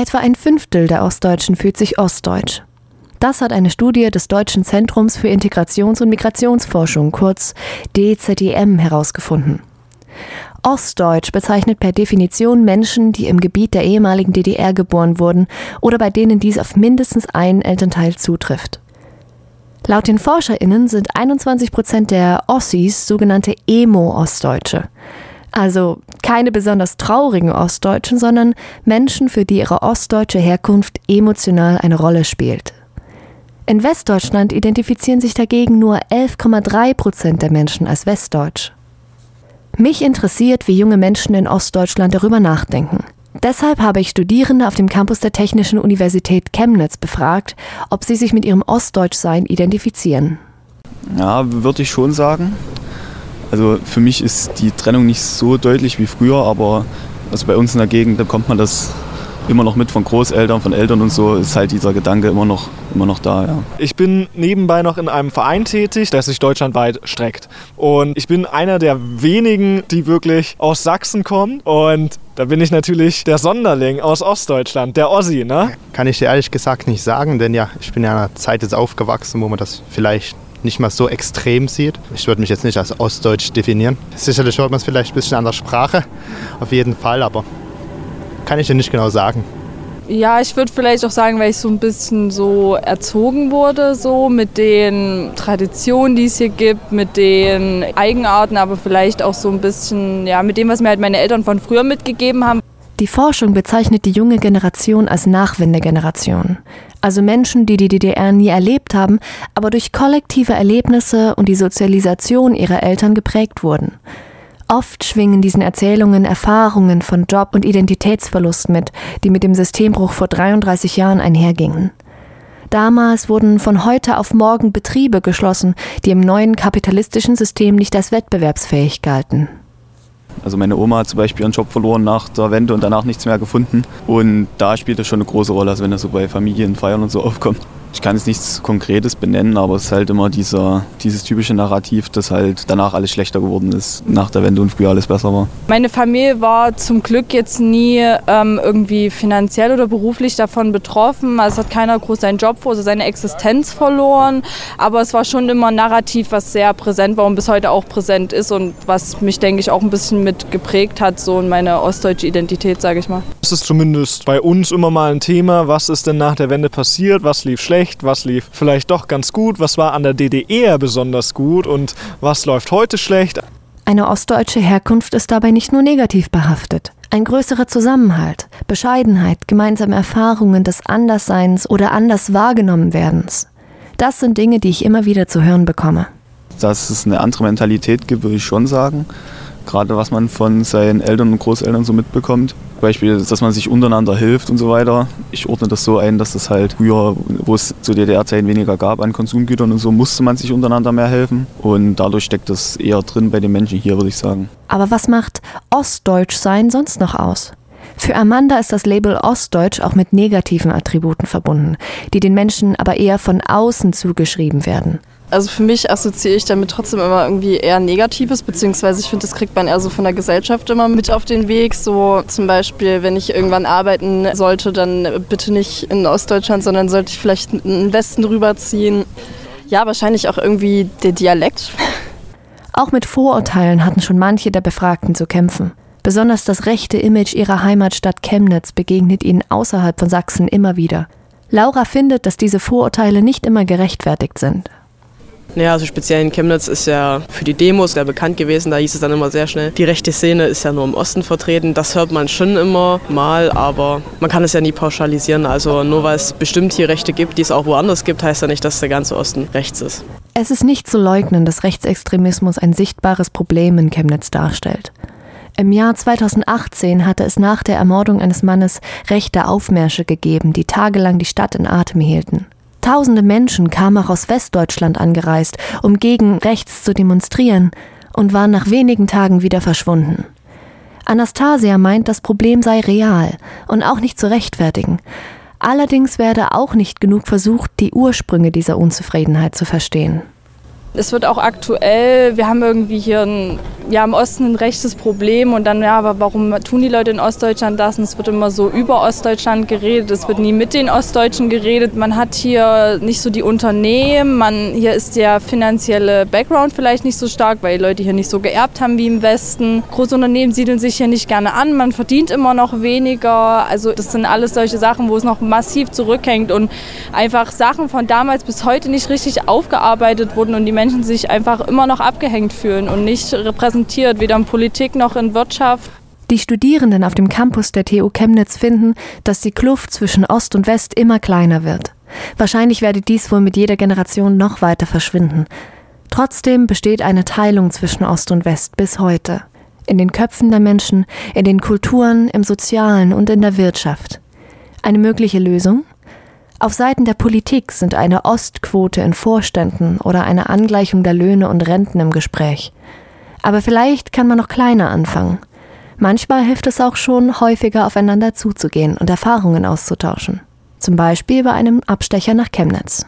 Etwa ein Fünftel der Ostdeutschen fühlt sich ostdeutsch. Das hat eine Studie des Deutschen Zentrums für Integrations- und Migrationsforschung, kurz DZIM, herausgefunden. Ostdeutsch bezeichnet per Definition Menschen, die im Gebiet der ehemaligen DDR geboren wurden oder bei denen dies auf mindestens einen Elternteil zutrifft. Laut den ForscherInnen sind 21 Prozent der Ossis sogenannte Emo-Ostdeutsche. Also keine besonders traurigen Ostdeutschen, sondern Menschen, für die ihre ostdeutsche Herkunft emotional eine Rolle spielt. In Westdeutschland identifizieren sich dagegen nur 11,3 Prozent der Menschen als westdeutsch. Mich interessiert, wie junge Menschen in Ostdeutschland darüber nachdenken. Deshalb habe ich Studierende auf dem Campus der Technischen Universität Chemnitz befragt, ob sie sich mit ihrem Ostdeutschsein identifizieren. Ja, würde ich schon sagen. Also für mich ist die Trennung nicht so deutlich wie früher, aber also bei uns in der Gegend bekommt man das immer noch mit von Großeltern, von Eltern und so, ist halt dieser Gedanke immer noch, immer noch da. Ja. Ich bin nebenbei noch in einem Verein tätig, der sich deutschlandweit streckt. Und ich bin einer der wenigen, die wirklich aus Sachsen kommen. Und da bin ich natürlich der Sonderling aus Ostdeutschland, der Ossi, ne? Kann ich dir ehrlich gesagt nicht sagen, denn ja, ich bin ja in einer Zeit jetzt aufgewachsen, wo man das vielleicht nicht mal so extrem sieht. Ich würde mich jetzt nicht als Ostdeutsch definieren. Sicherlich hört man es vielleicht ein bisschen an der Sprache, auf jeden Fall, aber kann ich dir nicht genau sagen. Ja, ich würde vielleicht auch sagen, weil ich so ein bisschen so erzogen wurde, so mit den Traditionen, die es hier gibt, mit den Eigenarten, aber vielleicht auch so ein bisschen, ja, mit dem, was mir halt meine Eltern von früher mitgegeben haben. Die Forschung bezeichnet die junge Generation als Nachwendegeneration. Also Menschen, die die DDR nie erlebt haben, aber durch kollektive Erlebnisse und die Sozialisation ihrer Eltern geprägt wurden. Oft schwingen diesen Erzählungen Erfahrungen von Job- und Identitätsverlust mit, die mit dem Systembruch vor 33 Jahren einhergingen. Damals wurden von heute auf morgen Betriebe geschlossen, die im neuen kapitalistischen System nicht als wettbewerbsfähig galten. Also meine Oma hat zum Beispiel ihren Job verloren nach der Wende und danach nichts mehr gefunden. Und da spielt das schon eine große Rolle, also wenn das so bei Familienfeiern und so aufkommt ich kann jetzt nichts Konkretes benennen, aber es ist halt immer dieser, dieses typische Narrativ, dass halt danach alles schlechter geworden ist, nach der Wende und früher alles besser war. Meine Familie war zum Glück jetzt nie ähm, irgendwie finanziell oder beruflich davon betroffen. Also es hat keiner groß seinen Job, also seine Existenz verloren. Aber es war schon immer ein Narrativ, was sehr präsent war und bis heute auch präsent ist und was mich, denke ich, auch ein bisschen mit geprägt hat, so in meine ostdeutsche Identität, sage ich mal. Es ist zumindest bei uns immer mal ein Thema, was ist denn nach der Wende passiert, was lief schlecht schlecht, was lief vielleicht doch ganz gut, was war an der DDR besonders gut und was läuft heute schlecht. Eine ostdeutsche Herkunft ist dabei nicht nur negativ behaftet. Ein größerer Zusammenhalt, Bescheidenheit, gemeinsame Erfahrungen des Andersseins oder anders wahrgenommen werdens. Das sind Dinge, die ich immer wieder zu hören bekomme. Dass es eine andere Mentalität gibt, würde ich schon sagen. Gerade was man von seinen Eltern und Großeltern so mitbekommt. Beispiel, dass man sich untereinander hilft und so weiter. Ich ordne das so ein, dass das halt früher, wo es zu DDR-Zeiten weniger gab an Konsumgütern und so, musste man sich untereinander mehr helfen. Und dadurch steckt das eher drin bei den Menschen hier, würde ich sagen. Aber was macht Ostdeutsch sein sonst noch aus? Für Amanda ist das Label Ostdeutsch auch mit negativen Attributen verbunden, die den Menschen aber eher von außen zugeschrieben werden. Also für mich assoziiere ich damit trotzdem immer irgendwie eher Negatives, beziehungsweise ich finde, das kriegt man eher so von der Gesellschaft immer mit auf den Weg. So zum Beispiel, wenn ich irgendwann arbeiten sollte, dann bitte nicht in Ostdeutschland, sondern sollte ich vielleicht in den Westen rüberziehen. Ja, wahrscheinlich auch irgendwie der Dialekt. Auch mit Vorurteilen hatten schon manche der Befragten zu kämpfen. Besonders das rechte Image ihrer Heimatstadt Chemnitz begegnet ihnen außerhalb von Sachsen immer wieder. Laura findet, dass diese Vorurteile nicht immer gerechtfertigt sind. Ja, also speziell in Chemnitz ist ja für die Demos sehr bekannt gewesen. Da hieß es dann immer sehr schnell, die rechte Szene ist ja nur im Osten vertreten. Das hört man schon immer mal, aber man kann es ja nie pauschalisieren. Also nur weil es bestimmt hier Rechte gibt, die es auch woanders gibt, heißt ja nicht, dass der ganze Osten rechts ist. Es ist nicht zu leugnen, dass Rechtsextremismus ein sichtbares Problem in Chemnitz darstellt. Im Jahr 2018 hatte es nach der Ermordung eines Mannes rechte Aufmärsche gegeben, die tagelang die Stadt in Atem hielten. Tausende Menschen kamen auch aus Westdeutschland angereist, um gegen rechts zu demonstrieren, und waren nach wenigen Tagen wieder verschwunden. Anastasia meint, das Problem sei real und auch nicht zu rechtfertigen. Allerdings werde auch nicht genug versucht, die Ursprünge dieser Unzufriedenheit zu verstehen. Es wird auch aktuell, wir haben irgendwie hier ein, ja, im Osten ein rechtes Problem und dann, ja, aber warum tun die Leute in Ostdeutschland das? Und es wird immer so über Ostdeutschland geredet, es wird nie mit den Ostdeutschen geredet. Man hat hier nicht so die Unternehmen, man, hier ist der finanzielle Background vielleicht nicht so stark, weil die Leute hier nicht so geerbt haben wie im Westen. Große Unternehmen siedeln sich hier nicht gerne an, man verdient immer noch weniger. Also das sind alles solche Sachen, wo es noch massiv zurückhängt und einfach Sachen von damals bis heute nicht richtig aufgearbeitet wurden und die Menschen sich einfach immer noch abgehängt fühlen und nicht repräsentiert, weder in Politik noch in Wirtschaft. Die Studierenden auf dem Campus der TU Chemnitz finden, dass die Kluft zwischen Ost und West immer kleiner wird. Wahrscheinlich werde dies wohl mit jeder Generation noch weiter verschwinden. Trotzdem besteht eine Teilung zwischen Ost und West bis heute. In den Köpfen der Menschen, in den Kulturen, im Sozialen und in der Wirtschaft. Eine mögliche Lösung? Auf Seiten der Politik sind eine Ostquote in Vorständen oder eine Angleichung der Löhne und Renten im Gespräch. Aber vielleicht kann man noch kleiner anfangen. Manchmal hilft es auch schon, häufiger aufeinander zuzugehen und Erfahrungen auszutauschen. Zum Beispiel bei einem Abstecher nach Chemnitz.